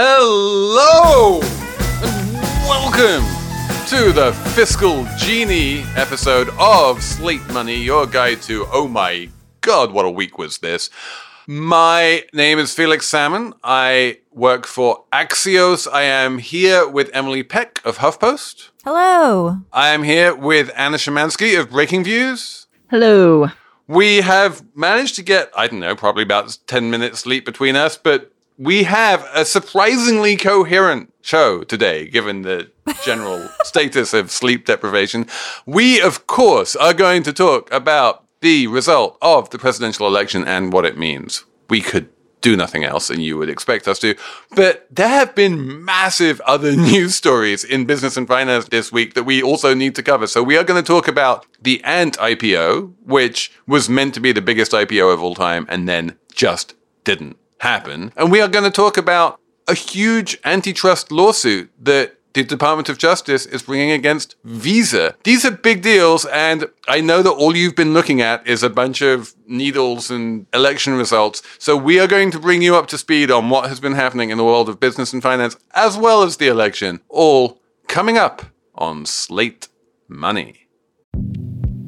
Hello and welcome to the Fiscal Genie episode of Slate Money, your guide to oh my god, what a week was this. My name is Felix Salmon. I work for Axios. I am here with Emily Peck of HuffPost. Hello. I am here with Anna Szymanski of Breakingviews. Hello. We have managed to get, I don't know, probably about 10 minutes sleep between us, but we have a surprisingly coherent show today, given the general status of sleep deprivation. We, of course, are going to talk about the result of the presidential election and what it means. We could do nothing else, and you would expect us to. But there have been massive other news stories in business and finance this week that we also need to cover. So we are going to talk about the Ant IPO, which was meant to be the biggest IPO of all time and then just didn't happen. And we are going to talk about a huge antitrust lawsuit that the Department of Justice is bringing against Visa. These are big deals, and I know that all you've been looking at is a bunch of needles and election results. So we are going to bring you up to speed on what has been happening in the world of business and finance, as well as the election, all coming up on Slate Money.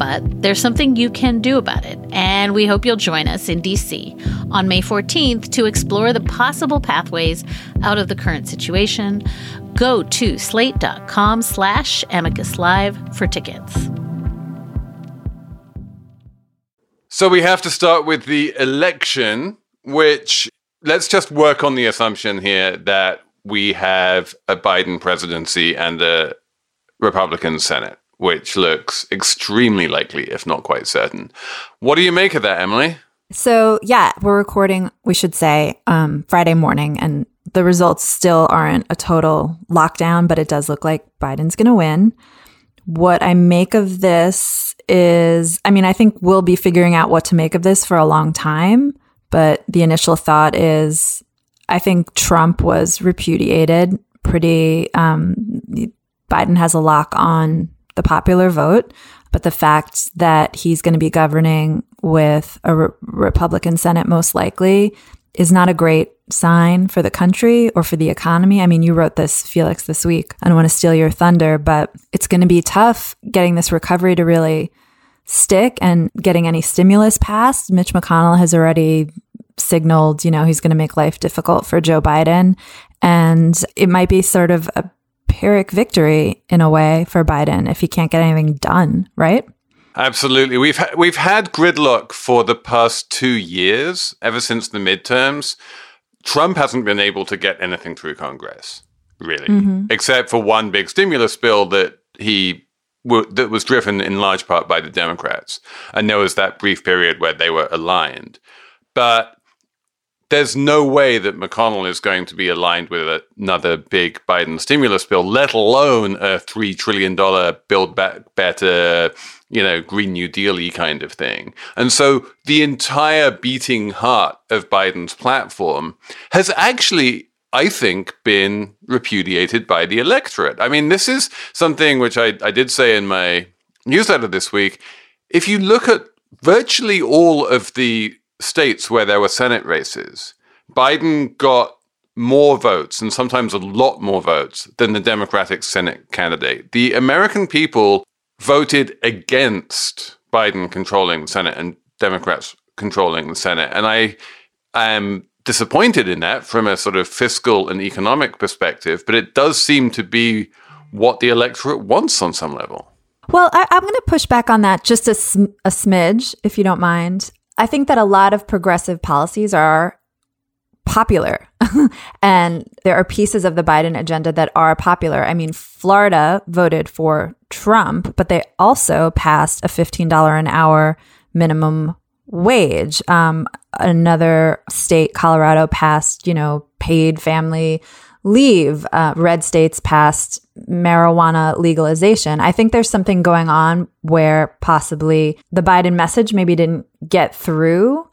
But there's something you can do about it, and we hope you'll join us in DC on May 14th to explore the possible pathways out of the current situation. Go to slate.com slash amicus live for tickets. So we have to start with the election, which let's just work on the assumption here that we have a Biden presidency and a Republican Senate, which looks extremely likely, if not quite certain. What do you make of that, Emily? So, yeah, we're recording, we should say, um, Friday morning, and the results still aren't a total lockdown, but it does look like Biden's going to win. What I make of this is, I mean, I think we'll be figuring out what to make of this for a long time. But the initial thought is I think Trump was repudiated pretty. Um, Biden has a lock on the popular vote, but the fact that he's going to be governing with a re- Republican Senate most likely is not a great sign for the country or for the economy. I mean, you wrote this, Felix, this week. I don't want to steal your thunder, but it's going to be tough getting this recovery to really stick and getting any stimulus passed. Mitch McConnell has already signaled, you know, he's going to make life difficult for Joe Biden. And it might be sort of a Pyrrhic victory in a way for Biden if he can't get anything done, right? Absolutely. We've ha- we've had gridlock for the past 2 years ever since the midterms. Trump hasn't been able to get anything through Congress, really, mm-hmm. except for one big stimulus bill that he that was driven in large part by the Democrats. And there was that brief period where they were aligned. But there's no way that McConnell is going to be aligned with another big Biden stimulus bill, let alone a $3 trillion build back better, you know, Green New Deal y kind of thing. And so the entire beating heart of Biden's platform has actually I think, been repudiated by the electorate. I mean, this is something which I, I did say in my newsletter this week. If you look at virtually all of the states where there were Senate races, Biden got more votes and sometimes a lot more votes than the Democratic Senate candidate. The American people voted against Biden controlling the Senate and Democrats controlling the Senate. And I am disappointed in that from a sort of fiscal and economic perspective, but it does seem to be what the electorate wants on some level. Well, I, am going to push back on that just a, sm- a smidge, if you don't mind. I think that a lot of progressive policies are popular. and there are pieces of the Biden agenda that are popular. I mean, Florida voted for Trump, but they also passed a $15 an hour minimum wage. Um, another state, Colorado, passed, you know, paid family leave. Uh, red states passed marijuana legalization. I think there's something going on where possibly the Biden message maybe didn't get through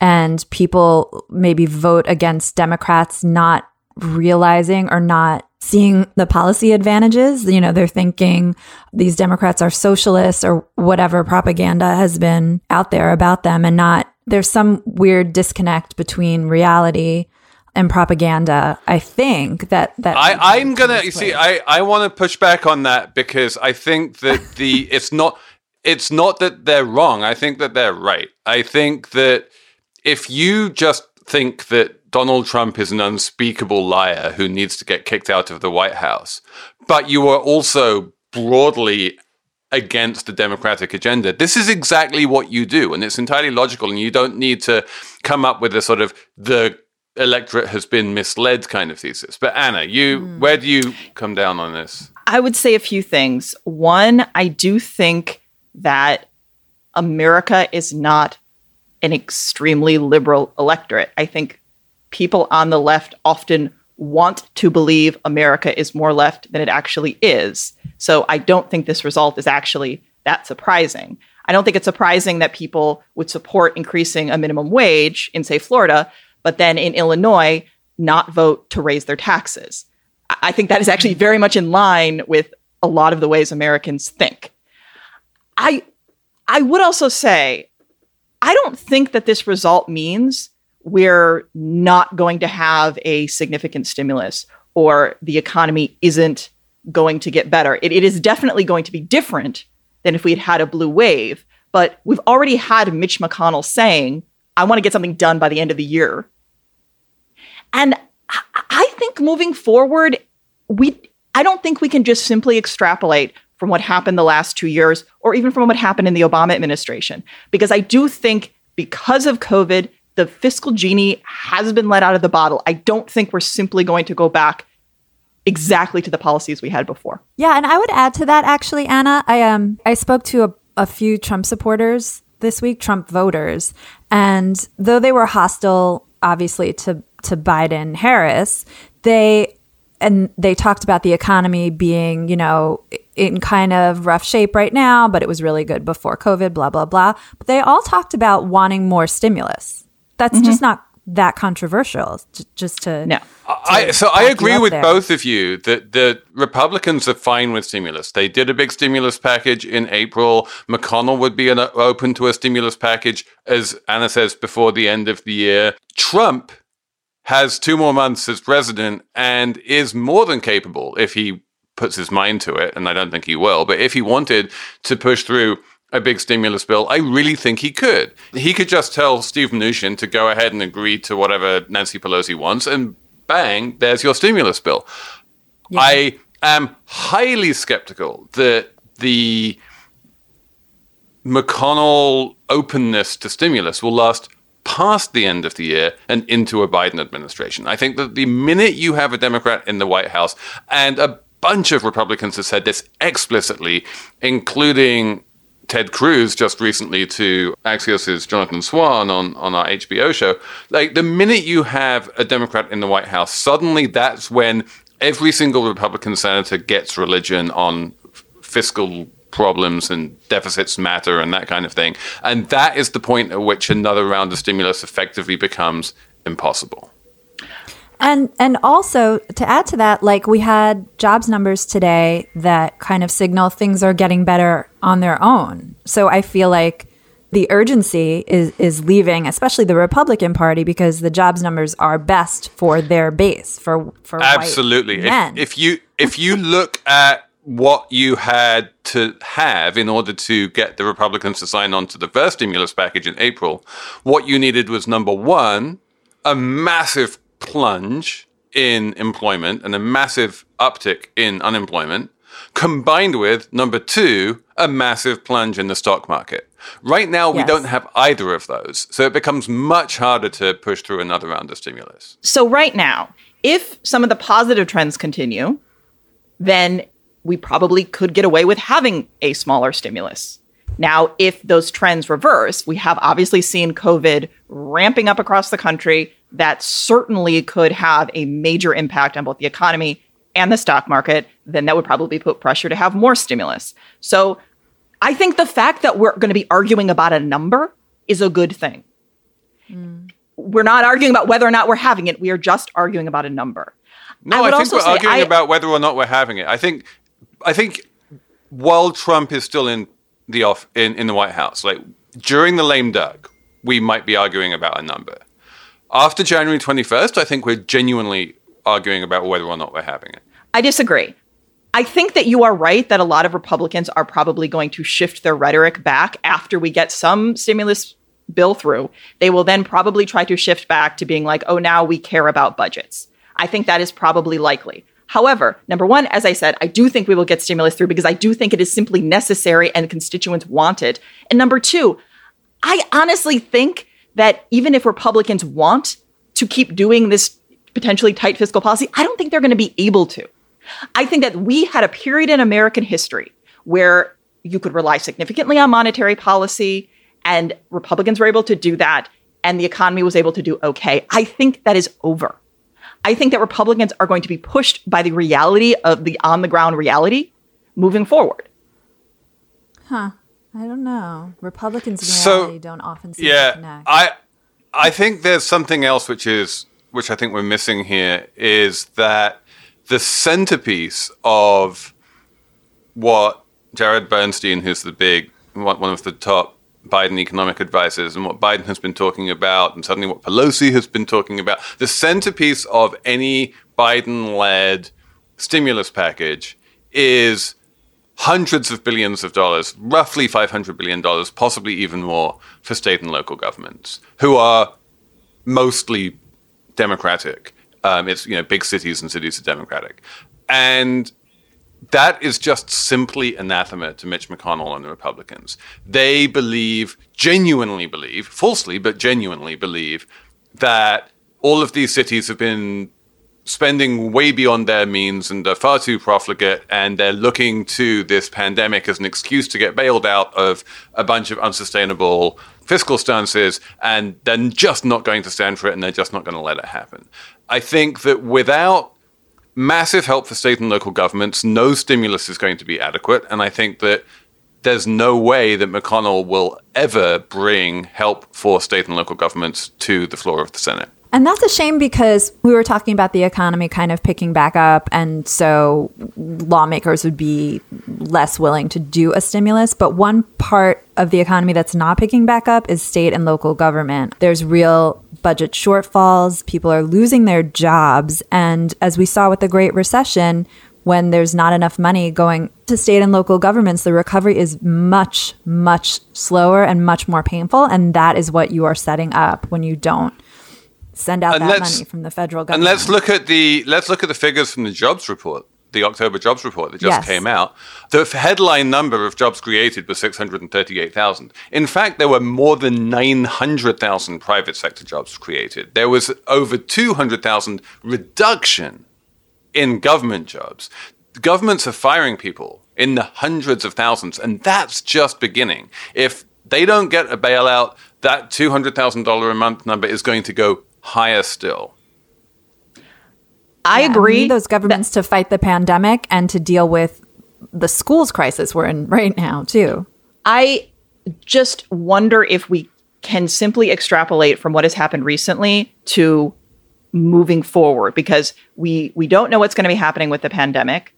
and people maybe vote against Democrats not realizing or not seeing the policy advantages. You know, they're thinking these Democrats are socialists or whatever propaganda has been out there about them and not there's some weird disconnect between reality and propaganda. I think that that I, I'm gonna you see I, I want to push back on that because I think that the it's not it's not that they're wrong. I think that they're right. I think that if you just think that Donald Trump is an unspeakable liar who needs to get kicked out of the White House, but you are also broadly against the democratic agenda. This is exactly what you do, and it's entirely logical. And you don't need to come up with a sort of the electorate has been misled kind of thesis. But Anna, you mm. where do you come down on this? I would say a few things. One, I do think that America is not an extremely liberal electorate. I think people on the left often want to believe America is more left than it actually is. So I don't think this result is actually that surprising. I don't think it's surprising that people would support increasing a minimum wage in, say, Florida, but then in Illinois, not vote to raise their taxes. I think that is actually very much in line with a lot of the ways Americans think. I I would also say I don't think that this result means we're not going to have a significant stimulus or the economy isn't going to get better. It, it is definitely going to be different than if we had had a blue wave. But we've already had Mitch McConnell saying, I want to get something done by the end of the year. And I think moving forward, we I don't think we can just simply extrapolate from what happened the last two years or even from what happened in the Obama administration. Because I do think because of COVID, the fiscal genie has been let out of the bottle. I don't think we're simply going to go back exactly to the policies we had before. Yeah, and I would add to that actually, Anna. I um I spoke to a, a few Trump supporters this week, Trump voters, and though they were hostile obviously to to Biden Harris, they and they talked about the economy being, you know, in kind of rough shape right now, but it was really good before COVID, blah, blah, blah. But they all talked about wanting more stimulus. That's mm-hmm. just not that controversial, just to. No. To I, so I agree with there. both of you that the Republicans are fine with stimulus. They did a big stimulus package in April. McConnell would be an, open to a stimulus package, as Anna says, before the end of the year. Trump has two more months as president and is more than capable if he puts his mind to it, and I don't think he will, but if he wanted to push through a big stimulus bill, I really think he could. He could just tell Steve Mnuchin to go ahead and agree to whatever Nancy Pelosi wants, and bang, there's your stimulus bill. Yeah. I am highly skeptical that the McConnell openness to stimulus will last past the end of the year and into a Biden administration. I think that the minute you have a Democrat in the White House, and a bunch of Republicans have said this explicitly, including Ted Cruz just recently to Axios's Jonathan Swan on, on our HBO show. Like the minute you have a Democrat in the White House, suddenly that's when every single Republican senator gets religion on fiscal problems and deficits matter and that kind of thing. And that is the point at which another round of stimulus effectively becomes impossible. And and also to add to that, like we had jobs numbers today that kind of signal things are getting better on their own. So I feel like the urgency is is leaving, especially the Republican Party, because the jobs numbers are best for their base for for absolutely. If, if you if you look at what you had to have in order to get the Republicans to sign on to the first stimulus package in April, what you needed was number one, a massive plunge in employment and a massive uptick in unemployment. combined with number two, a massive plunge in the stock market. Right now, we Yes. don't have either of those. So it becomes much harder to push through another round of stimulus. So, right now, if some of the positive trends continue, then we probably could get away with having a smaller stimulus. Now, if those trends reverse, we have obviously seen COVID ramping up across the country. That certainly could have a major impact on both the economy and the stock market. Then that would probably put pressure to have more stimulus. So, I think the fact that we're going to be arguing about a number is a good thing. Mm. We're not arguing about whether or not we're having it. We are just arguing about a number. No, I, would think also we're say arguing I- about whether or not we're having it. I think, I think, while Trump is still in the off in, in the White House, like during the lame duck, we might be arguing about a number. After January twenty first, I think we're genuinely arguing about whether or not we're having it. I disagree. I think that you are right that a lot of Republicans are probably going to shift their rhetoric back after we get some stimulus bill through. They will then probably try to shift back to being like, oh, now we care about budgets. I think that is probably likely. However, number one, as I said, I do think we will get stimulus through because I do think it is simply necessary and constituents want it. And number two, I honestly think that even if Republicans want to keep doing this potentially tight fiscal policy, I don't think they're going to be able to. I think that we had a period in American history where you could rely significantly on monetary policy, and Republicans were able to do that, and the economy was able to do okay. I think that is over. I think that Republicans are going to be pushed by the reality of the on the ground reality moving forward. Huh. I don't know. Republicans So, don't often seem to Yeah, connect. I I think there's something else which is which I think we're missing here is that the centerpiece of what Jared Bernstein, who's the big one one of the top Biden economic advisors, and what Biden has been talking about, and suddenly what Pelosi has been talking about, the centerpiece of any Biden-led stimulus package is hundreds of billions of dollars, roughly $500 billion, possibly even more, for state and local governments, who are mostly democratic. Um, it's, you know, big cities and cities are democratic. And that is just simply anathema to Mitch McConnell and the Republicans. They believe, genuinely believe, falsely, but genuinely believe, that all of these cities have been spending way beyond their means and are far too profligate, and they're looking to this pandemic as an excuse to get bailed out of a bunch of unsustainable fiscal stances, and they're just not going to stand for it, and they're just not going to let it happen. I think that without massive help for state and local governments, no stimulus is going to be adequate, and I think that there's no way that McConnell will ever bring help for state and local governments to the floor of the Senate. And that's a shame because we were talking about the economy kind of picking back up. And so lawmakers would be less willing to do a stimulus. But one part of the economy that's not picking back up is state and local government. There's real budget shortfalls, people are losing their jobs. And as we saw with the Great Recession, when there's not enough money going to state and local governments, the recovery is much, much slower and much more painful. And that is what you are setting up when you don't send out And that money from the federal government. And let's look at the let's look at the figures from the jobs report, the October jobs report that just Yes. came out. The headline number of jobs created was 638,000. In fact, there were more than 900,000 private sector jobs created. There was over 200,000 reduction in government jobs. Governments are firing people in the hundreds of thousands, and that's just beginning. If they don't get a bailout, that $200,000 a month number is going to go higher still. I Yeah, agree. those governments to fight the pandemic and to deal with the schools crisis we're in right now, too. I just wonder if we can simply extrapolate from what has happened recently to moving forward because we we don't know what's going to be happening with the pandemic.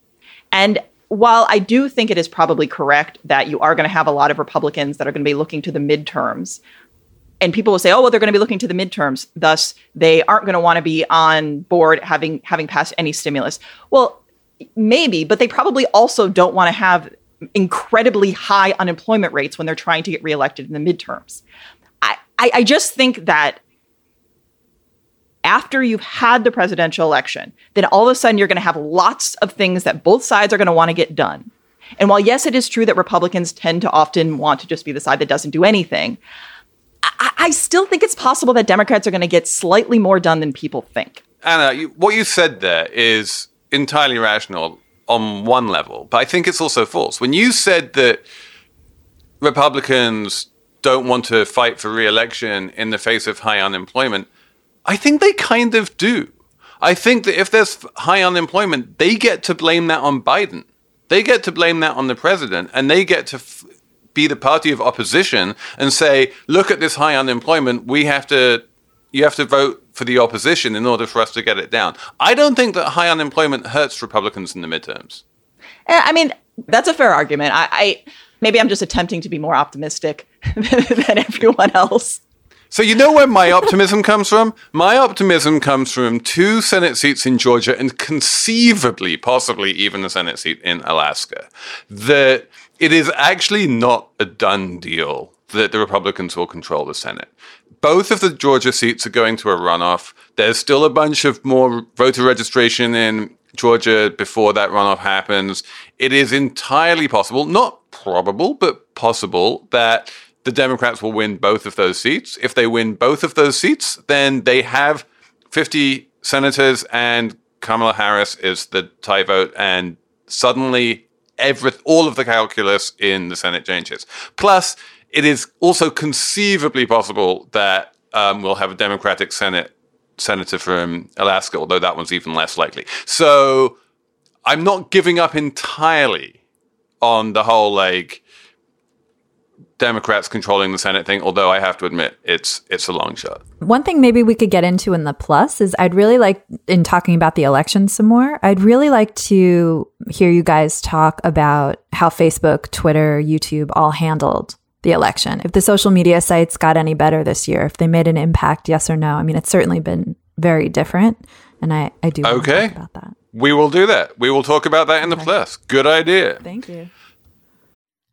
And while I do think it is probably correct that you are going to have a lot of Republicans that are going to be looking to the midterms, and people will say, "Oh, well, they're going to be looking to the midterms, thus they aren't going to want to be on board having having passed any stimulus." Well, maybe, but they probably also don't want to have incredibly high unemployment rates when they're trying to get reelected in the midterms. I, I, I just think that after you've had the presidential election, then all of a sudden you're going to have lots of things that both sides are going to want to get done. And while, yes, it is true that Republicans tend to often want to just be the side that doesn't do anything, I, I still think it's possible that Democrats are going to get slightly more done than people think. Anna, you, what you said there is entirely rational on one level, but I think it's also false. When you said that Republicans don't want to fight for re-election in the face of high unemployment, I think they kind of do. I think that if there's high unemployment, they get to blame that on Biden. They get to blame that on the president, and they get to f- be the party of opposition and say, "Look at this high unemployment. We have to, you have to vote for the opposition in order for us to get it down." I don't think that high unemployment hurts Republicans in the midterms. Eh, I mean, that's a fair argument. I, I maybe I'm just attempting to be more optimistic than everyone else. So you know where my optimism comes from? My optimism comes from two Senate seats in Georgia and conceivably, possibly even a Senate seat in Alaska. That it is actually not a done deal that the Republicans will control the Senate. Both of the Georgia seats are going to a runoff. There's still a bunch of more voter registration in Georgia before that runoff happens. It is entirely possible, not probable, but possible that the Democrats will win both of those seats. If they win both of those seats, then they have 50 senators and Kamala Harris is the tie vote. And suddenly, every, all of the calculus in the Senate changes. Plus, it is also conceivably possible that um, we'll have a Democratic Senate senator from Alaska, although that one's even less likely. So I'm not giving up entirely on the whole like Democrats controlling the Senate thing, although I have to admit it's it's a long shot. One thing maybe we could get into in the plus is I'd really like in talking about the election some more. I'd really like to hear you guys talk about how Facebook, Twitter, YouTube all handled the election. If the social media sites got any better this year, if they made an impact, yes or no. I mean, it's certainly been very different, and I I do okay about that. We will do that. We will talk about that in okay. the plus. Good idea. Thank you.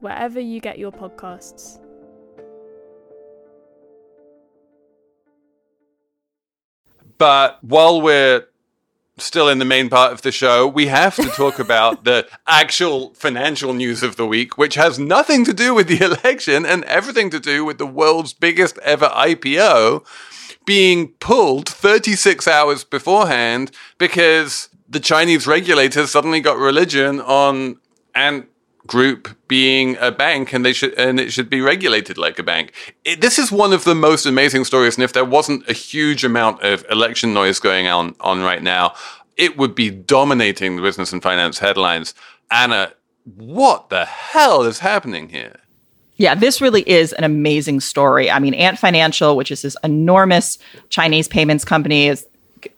wherever you get your podcasts. But while we're still in the main part of the show, we have to talk about the actual financial news of the week, which has nothing to do with the election and everything to do with the world's biggest ever IPO being pulled 36 hours beforehand because the Chinese regulators suddenly got religion on and group being a bank and they should and it should be regulated like a bank. It, this is one of the most amazing stories and if there wasn't a huge amount of election noise going on on right now, it would be dominating the business and finance headlines. Anna, what the hell is happening here? Yeah, this really is an amazing story. I mean, Ant Financial, which is this enormous Chinese payments company, is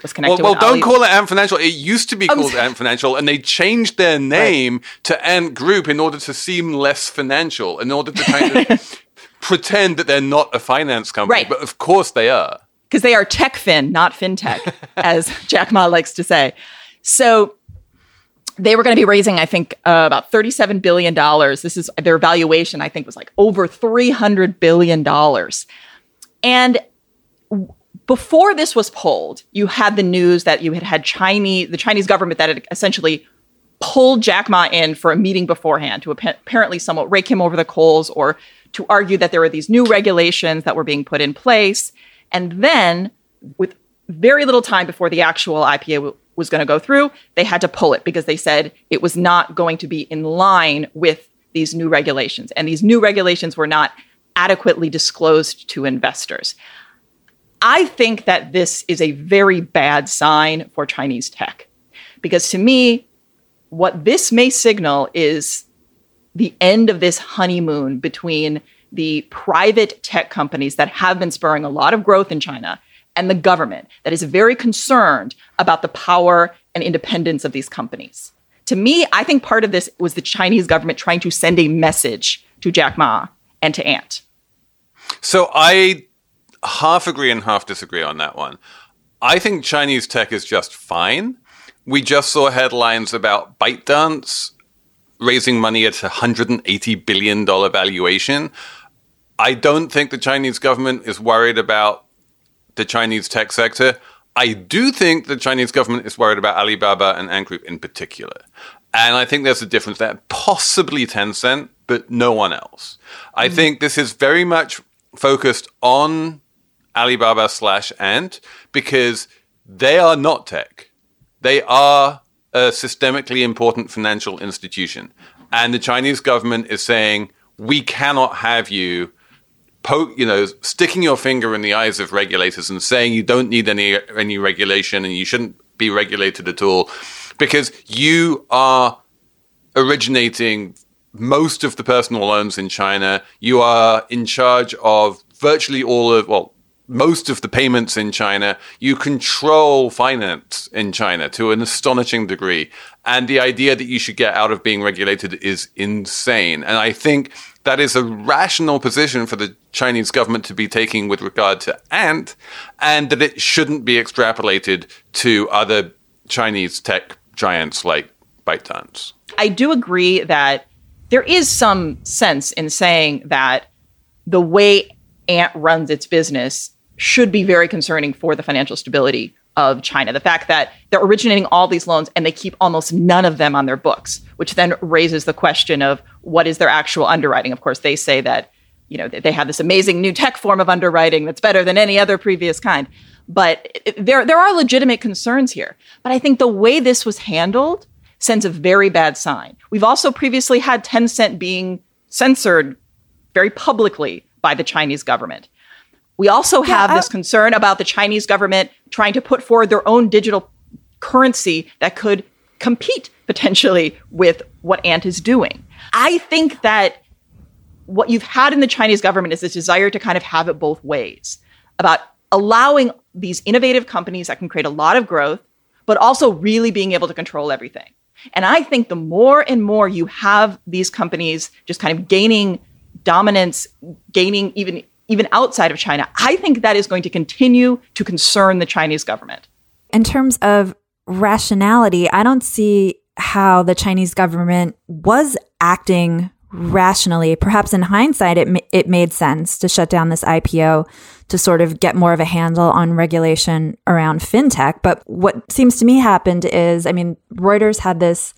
was connected. Well, well don't Ali. call it Ant Financial. It used to be called Ant Financial, and they changed their name right. to Ant Group in order to seem less financial, in order to kind of pretend that they're not a finance company. Right. But of course they are. Because they are tech fin, not fintech, as Jack Ma likes to say. So they were going to be raising, I think, uh, about $37 billion. This is their valuation, I think, was like over $300 billion. And before this was pulled, you had the news that you had had Chinese, the Chinese government that had essentially pulled Jack Ma in for a meeting beforehand to apparently somewhat rake him over the coals or to argue that there were these new regulations that were being put in place. And then, with very little time before the actual IPO w- was going to go through, they had to pull it because they said it was not going to be in line with these new regulations. And these new regulations were not adequately disclosed to investors. I think that this is a very bad sign for Chinese tech because to me, what this may signal is the end of this honeymoon between the private tech companies that have been spurring a lot of growth in China and the government that is very concerned about the power and independence of these companies. To me, I think part of this was the Chinese government trying to send a message to Jack Ma and to Ant. So I half agree and half disagree on that one. I think Chinese tech is just fine. We just saw headlines about ByteDance raising money at a $180 billion valuation. I don't think the Chinese government is worried about the Chinese tech sector. I do think the Chinese government is worried about Alibaba and Ant Group in particular. And I think there's a difference there. Possibly Tencent, but no one else. I mm-hmm. think this is very much focused on Alibaba slash Ant because they are not tech. They are a systemically important financial institution. And the Chinese government is saying, we cannot have you poke, you know, sticking your finger in the eyes of regulators and saying you don't need any any regulation and you shouldn't be regulated at all because you are originating most of the personal loans in China. You are in charge of virtually all of well most of the payments in China. You control finance in China to an astonishing degree. And the idea that you should get out of being regulated is insane. And I think that is a rational position for the Chinese government to be taking with regard to Ant, and that it shouldn't be extrapolated to other Chinese tech giants like ByteDance. I do agree that there is some sense in saying that the way Ant runs its business should be very concerning for the financial stability of China. The fact that they're originating all these loans and they keep almost none of them on their books, which then raises the question of what is their actual underwriting. Of course, they say that you know they have this amazing new tech form of underwriting that's better than any other previous kind. But there there are legitimate concerns here. But I think the way this was handled sends a very bad sign. We've also previously had Tencent being censored very publicly by the Chinese government. We also have yeah, this concern about the Chinese government trying to put forward their own digital currency that could compete potentially with what Ant is doing. I think that what you've had in the Chinese government is this desire to kind of have it both ways about allowing these innovative companies that can create a lot of growth, but also really being able to control everything. And I think the more and more you have these companies just kind of gaining dominance, gaining even even outside of China, I think that is going to continue to concern the Chinese government. In terms of rationality, I don't see how the Chinese government was acting rationally. Perhaps in hindsight, it, it made sense to shut down this IPO to sort of get more of a handle on regulation around fintech. But what seems to me happened is, I mean, Reuters had this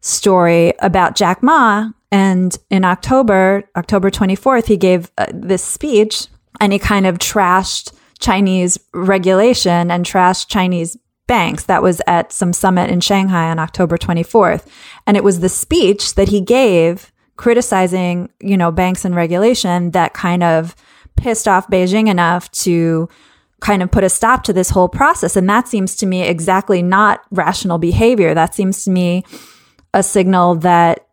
story about Jack Ma and in October, October 24th, he gave uh, this speech and he kind of trashed Chinese regulation and trashed Chinese banks. That was at some summit in Shanghai on October 24th. And it was the speech that he gave criticizing, you know, banks and regulation that kind of pissed off Beijing enough to kind of put a stop to this whole process. And that seems to me exactly not rational behavior. That seems to me a signal that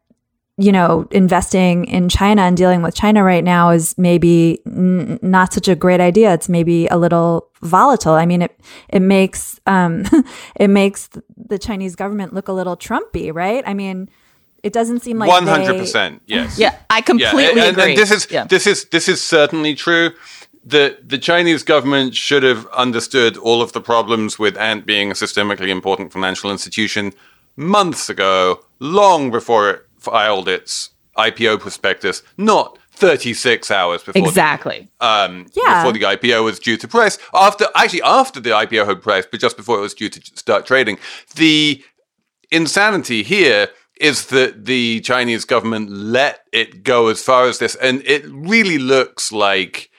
you know, investing in China and dealing with China right now is maybe n- not such a great idea. It's maybe a little volatile. I mean, it it makes um, it makes the Chinese government look a little Trumpy, right? I mean, it doesn't seem like one hundred percent. Yes. Yeah, I completely yeah. and, agree. And this is yeah. this is this is certainly true. The the Chinese government should have understood all of the problems with Ant being a systemically important financial institution months ago, long before it filed its IPO prospectus, not 36 hours before exactly the, um, yeah. before the IPO was due to press. After actually after the IPO had pressed, but just before it was due to start trading. The insanity here is that the Chinese government let it go as far as this, and it really looks like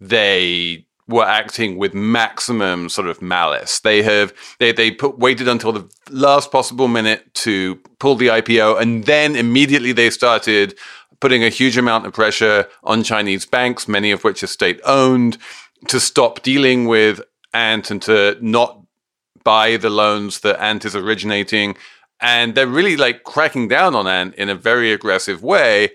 they were acting with maximum sort of malice. They have they they put waited until the last possible minute to pull the IPO, and then immediately they started putting a huge amount of pressure on Chinese banks, many of which are state owned, to stop dealing with Ant and to not buy the loans that Ant is originating. And they're really like cracking down on Ant in a very aggressive way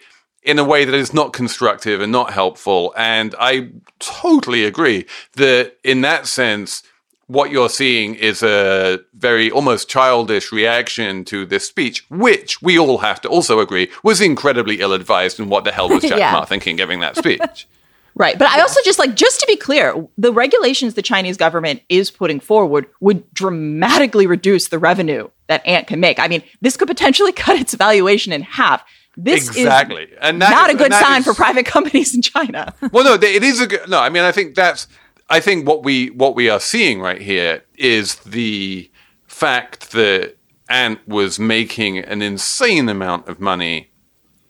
in a way that is not constructive and not helpful. And I totally agree that in that sense, what you're seeing is a very almost childish reaction to this speech, which we all have to also agree was incredibly ill advised. And what the hell was Jack yeah. Ma thinking giving that speech? Right. But I also just like, just to be clear, the regulations the Chinese government is putting forward would dramatically reduce the revenue that Ant can make. I mean, this could potentially cut its valuation in half. This exactly. is and that, not a good sign is, for private companies in China. well, no, it is a good. No, I mean, I think that's. I think what we what we are seeing right here is the fact that Ant was making an insane amount of money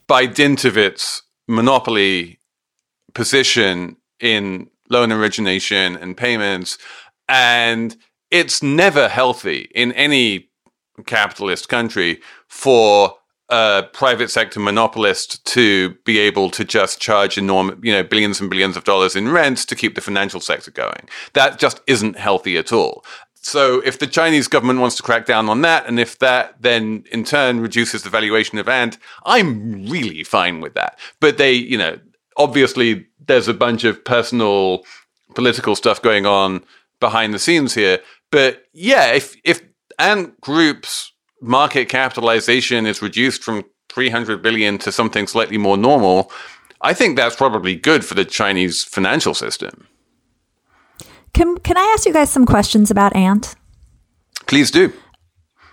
by dint of its monopoly position in loan origination and payments, and it's never healthy in any capitalist country for a private sector monopolist to be able to just charge enormous, you know, billions and billions of dollars in rents to keep the financial sector going. That just isn't healthy at all. So if the Chinese government wants to crack down on that, and if that then in turn reduces the valuation of Ant, I'm really fine with that. But they, you know, obviously there's a bunch of personal political stuff going on behind the scenes here. But yeah, if if Ant Group's market capitalization is reduced from 300 billion to something slightly more normal, I think that's probably good for the Chinese financial system. Can can I ask you guys some questions about Ant? Please do.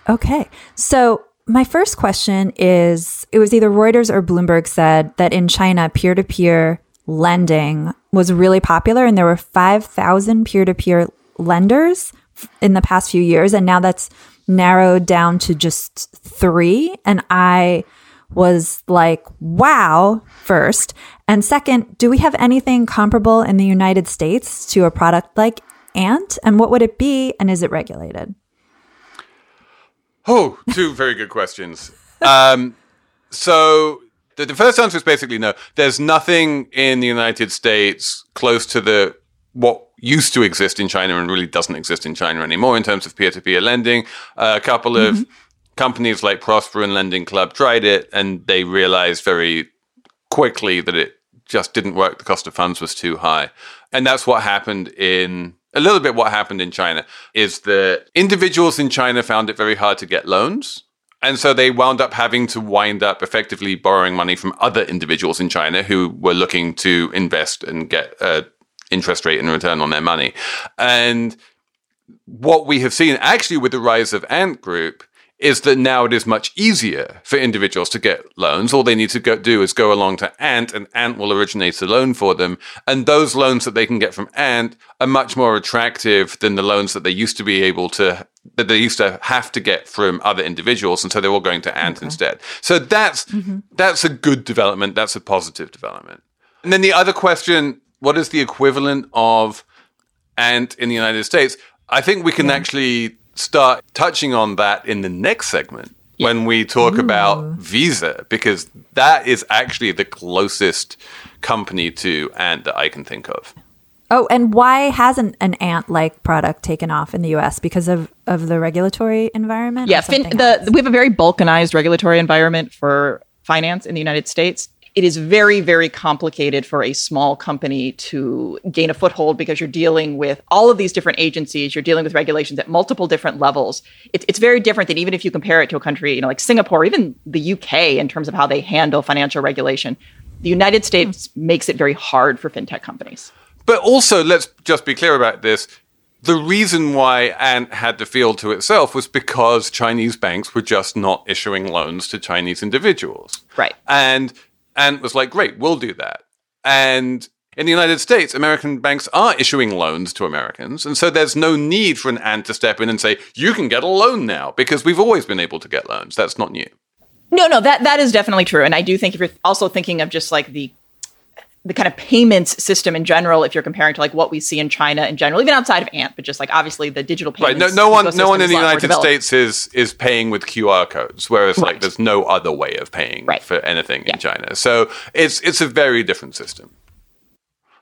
Okay. So my first question is it was either Reuters or Bloomberg said that in China peer-to-peer lending was really popular and there were 5,000 peer-to-peer lenders in the past few years and now that's narrowed down to just three. And I was like, wow, first. And second, do we have anything comparable in the United States to a product like Ant? And what would it be? And is it regulated? Oh, two very good questions. Um, so the, the first answer is basically no. There's nothing in the United States close to the what used to exist in China and really doesn't exist in China anymore in terms of peer-to-peer lending. Uh, a couple of mm-hmm. companies like Prosper and Lending Club tried it, and they realized very quickly that it just didn't work. The cost of funds was too high, and that's what happened in a little bit. What happened in China is that individuals in China found it very hard to get loans. And so they wound up having to wind up effectively borrowing money from other individuals in China who were looking to invest and get a interest rate and return on their money. And what we have seen actually with the rise of Ant Group is that now it is much easier for individuals to get loans. All they need to go, do is go along to Ant, and Ant will originate a loan for them. And those loans that they can get from Ant are much more attractive than the loans that they used to be able to that they used to have to get from other individuals, and so they're all going to Ant okay. instead. So that's mm-hmm. that's a good development. That's a positive development. And then the other question what is the equivalent of Ant in the United States? I think we can yeah. actually start touching on that in the next segment yeah. when we talk Ooh. about Visa, because that is actually the closest company to Ant that I can think of. Oh, and why hasn't an ant-like product taken off in the U.S. because of, of the regulatory environment? Yeah, fin- the, we have a very balkanized regulatory environment for finance in the United States it is very, very complicated for a small company to gain a foothold because you're dealing with all of these different agencies. You're dealing with regulations at multiple different levels. It, it's very different than even if you compare it to a country, you know, like Singapore, even the UK in terms of how they handle financial regulation. The United States mm. makes it very hard for fintech companies. But also, let's just be clear about this. The reason why Ant had to field to itself was because Chinese banks were just not issuing loans to Chinese individuals. Right. And and was like, great, we'll do that. And in the United States, American banks are issuing loans to Americans. And so there's no need for an ant to step in and say, you can get a loan now, because we've always been able to get loans. That's not new. No, no, that, that is definitely true. And I do think if you're also thinking of just like the the kind of payments system in general, if you're comparing to like what we see in China in general, even outside of Ant, but just like obviously the digital Right. payments. No, no one, no one in the a lot more United. States is is paying with QR codes, whereas like there's no other way of paying Right. for anything Yeah. in China. So it's it's a very different system.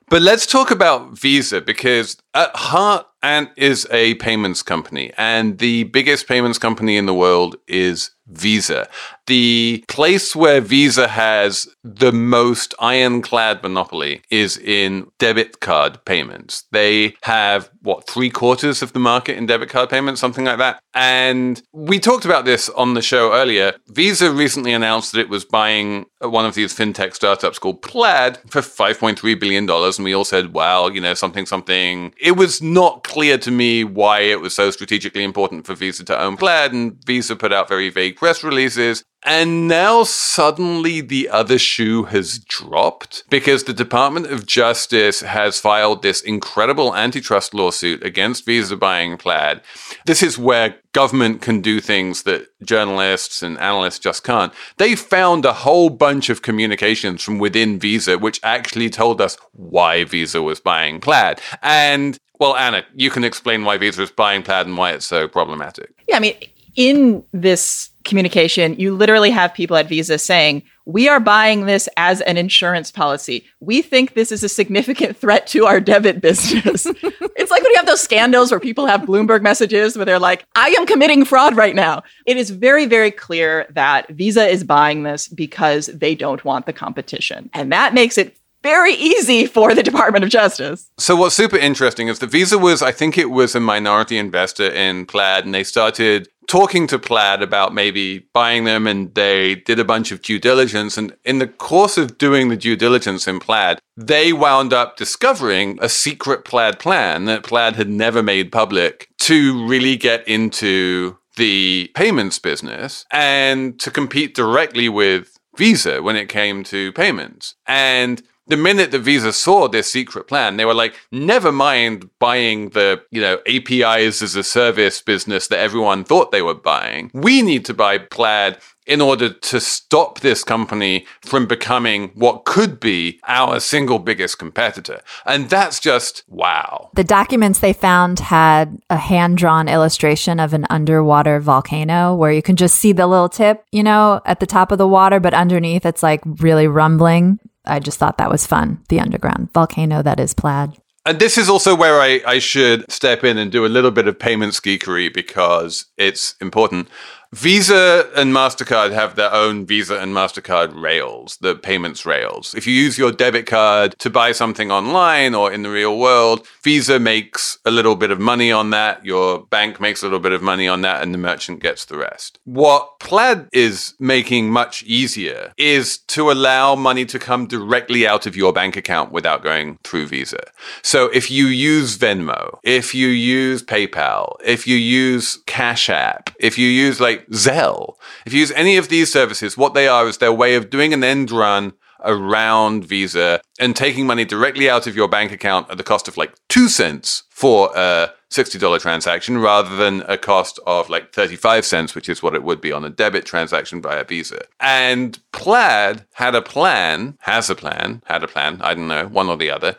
But let's talk about Visa because at heart, Ant is a payments company, and the biggest payments company in the world is Visa. The place where Visa has the most ironclad monopoly is in debit card payments. They have, what, three quarters of the market in debit card payments, something like that. And we talked about this on the show earlier. Visa recently announced that it was buying one of these fintech startups called Plaid for $5.3 billion. And we all said, wow, you know, something, something. It was not clear to me why it was so strategically important for Visa to own Plaid. And Visa put out very vague press releases. And now suddenly the other shoe has dropped because the Department of Justice has filed this incredible antitrust lawsuit against Visa buying Plaid. This is where government can do things that journalists and analysts just can't. They found a whole bunch of communications from within Visa which actually told us why Visa was buying Plaid. And well, Anna, you can explain why Visa is buying Plaid and why it's so problematic. Yeah, I mean, in this communication, you literally have people at Visa saying, We are buying this as an insurance policy. We think this is a significant threat to our debit business. it's like when you have those scandals where people have Bloomberg messages where they're like, I am committing fraud right now. It is very, very clear that Visa is buying this because they don't want the competition. And that makes it very easy for the Department of Justice. So what's super interesting is that Visa was, I think it was a minority investor in Plaid, and they started talking to Plaid about maybe buying them, and they did a bunch of due diligence. And in the course of doing the due diligence in Plaid, they wound up discovering a secret Plaid plan that Plaid had never made public to really get into the payments business and to compete directly with Visa when it came to payments. And the minute that Visa saw this secret plan, they were like, never mind buying the, you know, APIs as a service business that everyone thought they were buying. We need to buy Plaid in order to stop this company from becoming what could be our single biggest competitor. And that's just wow. The documents they found had a hand drawn illustration of an underwater volcano where you can just see the little tip, you know, at the top of the water, but underneath it's like really rumbling. I just thought that was fun. The underground volcano that is plaid. And this is also where I, I should step in and do a little bit of payments geekery because it's important. Visa and MasterCard have their own Visa and MasterCard rails, the payments rails. If you use your debit card to buy something online or in the real world, Visa makes a little bit of money on that, your bank makes a little bit of money on that, and the merchant gets the rest. What Plaid is making much easier is to allow money to come directly out of your bank account without going through Visa. So if you use Venmo, if you use PayPal, if you use Cash App, if you use like Zelle, if you use any of these services, what they are is their way of doing an end run around Visa and taking money directly out of your bank account at the cost of like two cents for a $60 transaction rather than a cost of like 35 cents, which is what it would be on a debit transaction via Visa. And Plaid had a plan, has a plan, had a plan, I don't know, one or the other,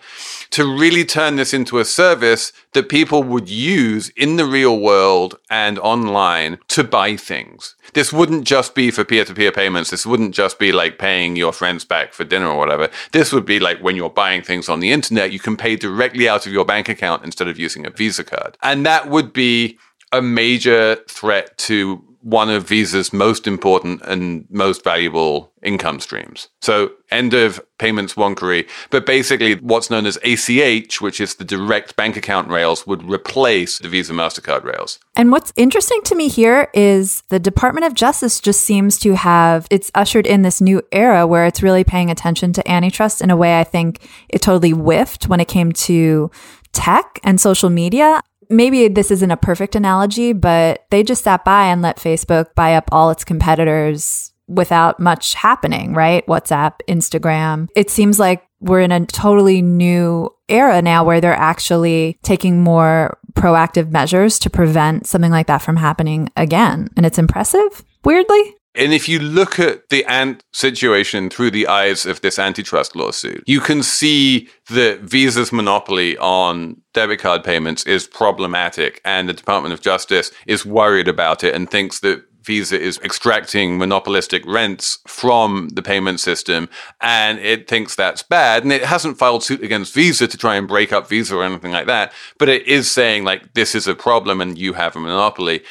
to really turn this into a service that people would use in the real world and online to buy things. This wouldn't just be for peer to peer payments. This wouldn't just be like paying your friends back for dinner or whatever. This would be like when you're buying things on the internet, you can pay directly out of your bank account instead of using a Visa card. And that would be a major threat to one of Visa's most important and most valuable income streams. So, end of payments wonkery. But basically, what's known as ACH, which is the direct bank account rails, would replace the Visa MasterCard rails. And what's interesting to me here is the Department of Justice just seems to have it's ushered in this new era where it's really paying attention to antitrust in a way I think it totally whiffed when it came to tech and social media. Maybe this isn't a perfect analogy, but they just sat by and let Facebook buy up all its competitors without much happening, right? WhatsApp, Instagram. It seems like we're in a totally new era now where they're actually taking more proactive measures to prevent something like that from happening again. And it's impressive, weirdly. And if you look at the ant situation through the eyes of this antitrust lawsuit, you can see that Visa's monopoly on debit card payments is problematic, and the Department of Justice is worried about it and thinks that Visa is extracting monopolistic rents from the payment system and it thinks that's bad. And it hasn't filed suit against Visa to try and break up Visa or anything like that. But it is saying, like, this is a problem and you have a monopoly.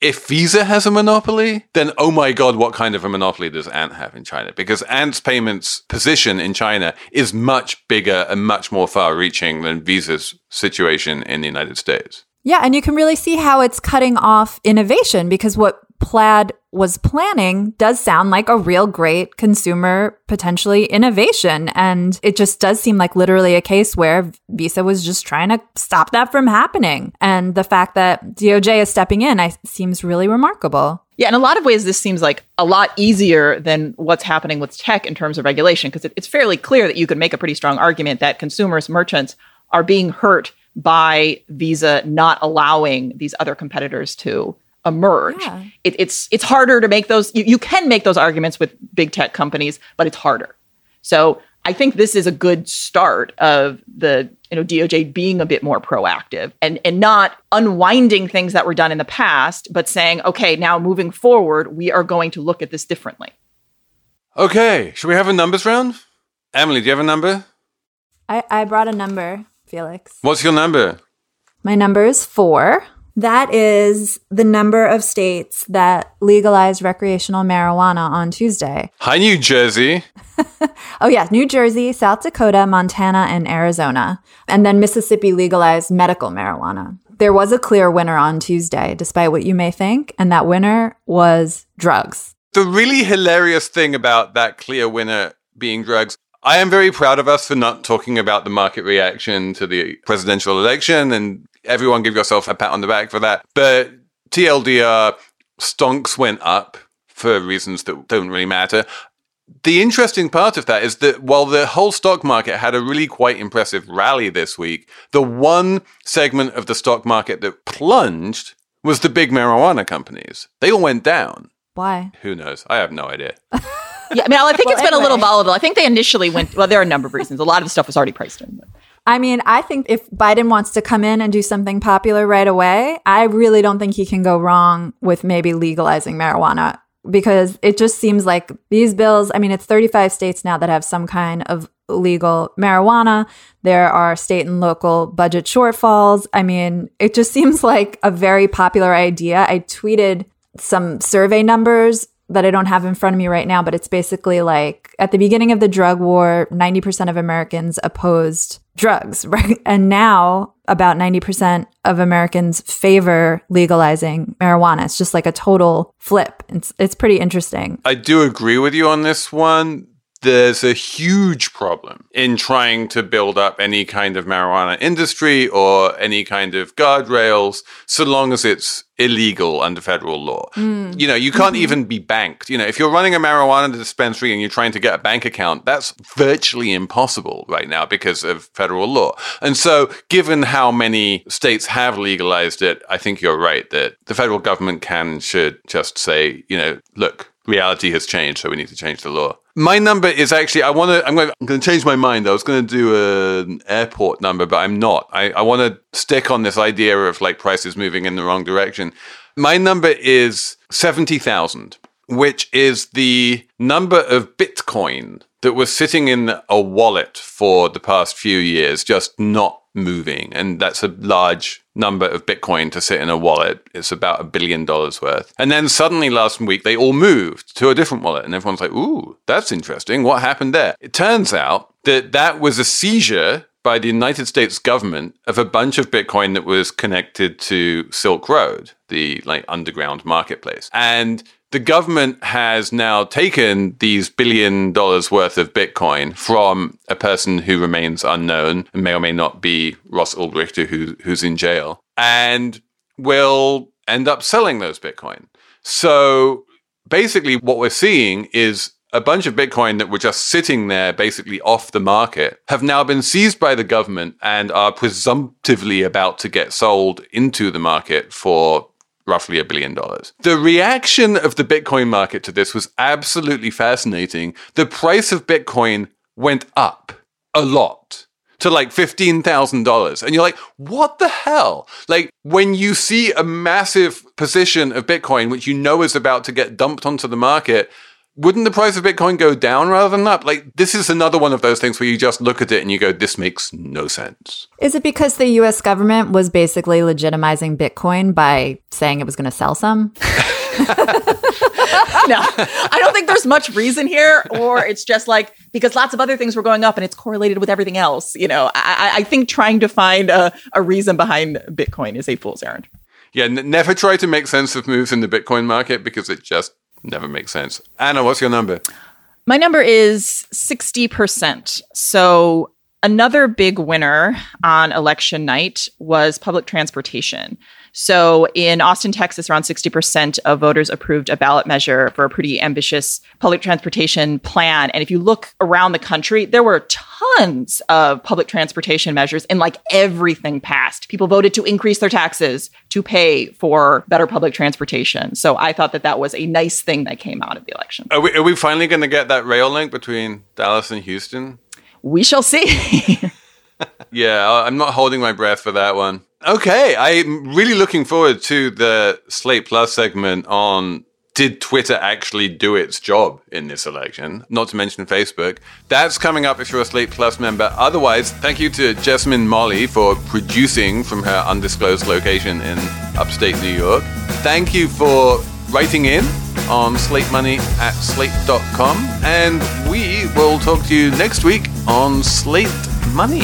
If Visa has a monopoly, then oh my God, what kind of a monopoly does Ant have in China? Because Ant's payments position in China is much bigger and much more far reaching than Visa's situation in the United States. Yeah, and you can really see how it's cutting off innovation because what Plaid was planning does sound like a real great consumer potentially innovation. And it just does seem like literally a case where Visa was just trying to stop that from happening. And the fact that DOJ is stepping in I, seems really remarkable. Yeah, in a lot of ways, this seems like a lot easier than what's happening with tech in terms of regulation, because it, it's fairly clear that you could make a pretty strong argument that consumers, merchants are being hurt by Visa not allowing these other competitors to emerge. Yeah. It, it's it's harder to make those. You, you can make those arguments with big tech companies, but it's harder. So I think this is a good start of the you know DOJ being a bit more proactive and and not unwinding things that were done in the past, but saying, okay, now moving forward, we are going to look at this differently. Okay, should we have a numbers round? Emily, do you have a number? I, I brought a number, Felix. What's your number? My number is four. That is the number of states that legalized recreational marijuana on Tuesday. Hi, New Jersey. oh, yeah, New Jersey, South Dakota, Montana, and Arizona. And then Mississippi legalized medical marijuana. There was a clear winner on Tuesday, despite what you may think, and that winner was drugs. The really hilarious thing about that clear winner being drugs I am very proud of us for not talking about the market reaction to the presidential election and everyone give yourself a pat on the back for that. But TLDR stonks went up for reasons that don't really matter. The interesting part of that is that while the whole stock market had a really quite impressive rally this week, the one segment of the stock market that plunged was the big marijuana companies. They all went down. Why? Who knows? I have no idea. yeah, I mean, I think well, it's been anyway. a little volatile. I think they initially went. Well, there are a number of reasons. A lot of the stuff was already priced in. But. I mean, I think if Biden wants to come in and do something popular right away, I really don't think he can go wrong with maybe legalizing marijuana because it just seems like these bills, I mean, it's 35 states now that have some kind of legal marijuana. There are state and local budget shortfalls. I mean, it just seems like a very popular idea. I tweeted some survey numbers that I don't have in front of me right now, but it's basically like at the beginning of the drug war, 90% of Americans opposed drugs, right? And now about 90% of Americans favor legalizing marijuana. It's just like a total flip. It's, it's pretty interesting. I do agree with you on this one there's a huge problem in trying to build up any kind of marijuana industry or any kind of guardrails so long as it's illegal under federal law. Mm. You know, you can't mm-hmm. even be banked. You know, if you're running a marijuana dispensary and you're trying to get a bank account, that's virtually impossible right now because of federal law. And so, given how many states have legalized it, I think you're right that the federal government can should just say, you know, look, reality has changed, so we need to change the law. My number is actually I want to. I'm going. I'm going to change my mind. I was going to do an airport number, but I'm not. I, I want to stick on this idea of like prices moving in the wrong direction. My number is seventy thousand, which is the number of Bitcoin that was sitting in a wallet for the past few years, just not moving. And that's a large number of Bitcoin to sit in a wallet. It's about a billion dollars worth. And then suddenly last week, they all moved to a different wallet. And everyone's like, ooh, that's interesting. What happened there? It turns out that that was a seizure by the United States government of a bunch of Bitcoin that was connected to Silk Road, the like underground marketplace. And the government has now taken these billion dollars worth of Bitcoin from a person who remains unknown and may or may not be Ross Ulbricht, who, who's in jail, and will end up selling those Bitcoin. So basically, what we're seeing is a bunch of Bitcoin that were just sitting there basically off the market have now been seized by the government and are presumptively about to get sold into the market for roughly a billion dollars. The reaction of the Bitcoin market to this was absolutely fascinating. The price of Bitcoin went up a lot to like $15,000. And you're like, what the hell? Like when you see a massive position of Bitcoin, which you know is about to get dumped onto the market, wouldn't the price of Bitcoin go down rather than up? Like, this is another one of those things where you just look at it and you go, this makes no sense. Is it because the US government was basically legitimizing Bitcoin by saying it was going to sell some? no, I don't think there's much reason here, or it's just like because lots of other things were going up and it's correlated with everything else. You know, I, I think trying to find a, a reason behind Bitcoin is a fool's errand. Yeah, n- never try to make sense of moves in the Bitcoin market because it just never makes sense. Anna, what's your number? My number is 60%. So another big winner on election night was public transportation. So in Austin, Texas, around 60% of voters approved a ballot measure for a pretty ambitious public transportation plan. And if you look around the country, there were tons of public transportation measures and like everything passed. People voted to increase their taxes to pay for better public transportation. So I thought that that was a nice thing that came out of the election. Are we, are we finally going to get that rail link between Dallas and Houston? We shall see. yeah, I'm not holding my breath for that one. Okay, I'm really looking forward to the Slate Plus segment on did Twitter actually do its job in this election? Not to mention Facebook. That's coming up if you're a Slate Plus member. Otherwise, thank you to Jessamine Molli for producing from her undisclosed location in upstate New York. Thank you for writing in on slate money at slate.com. And we will talk to you next week on Slate Money.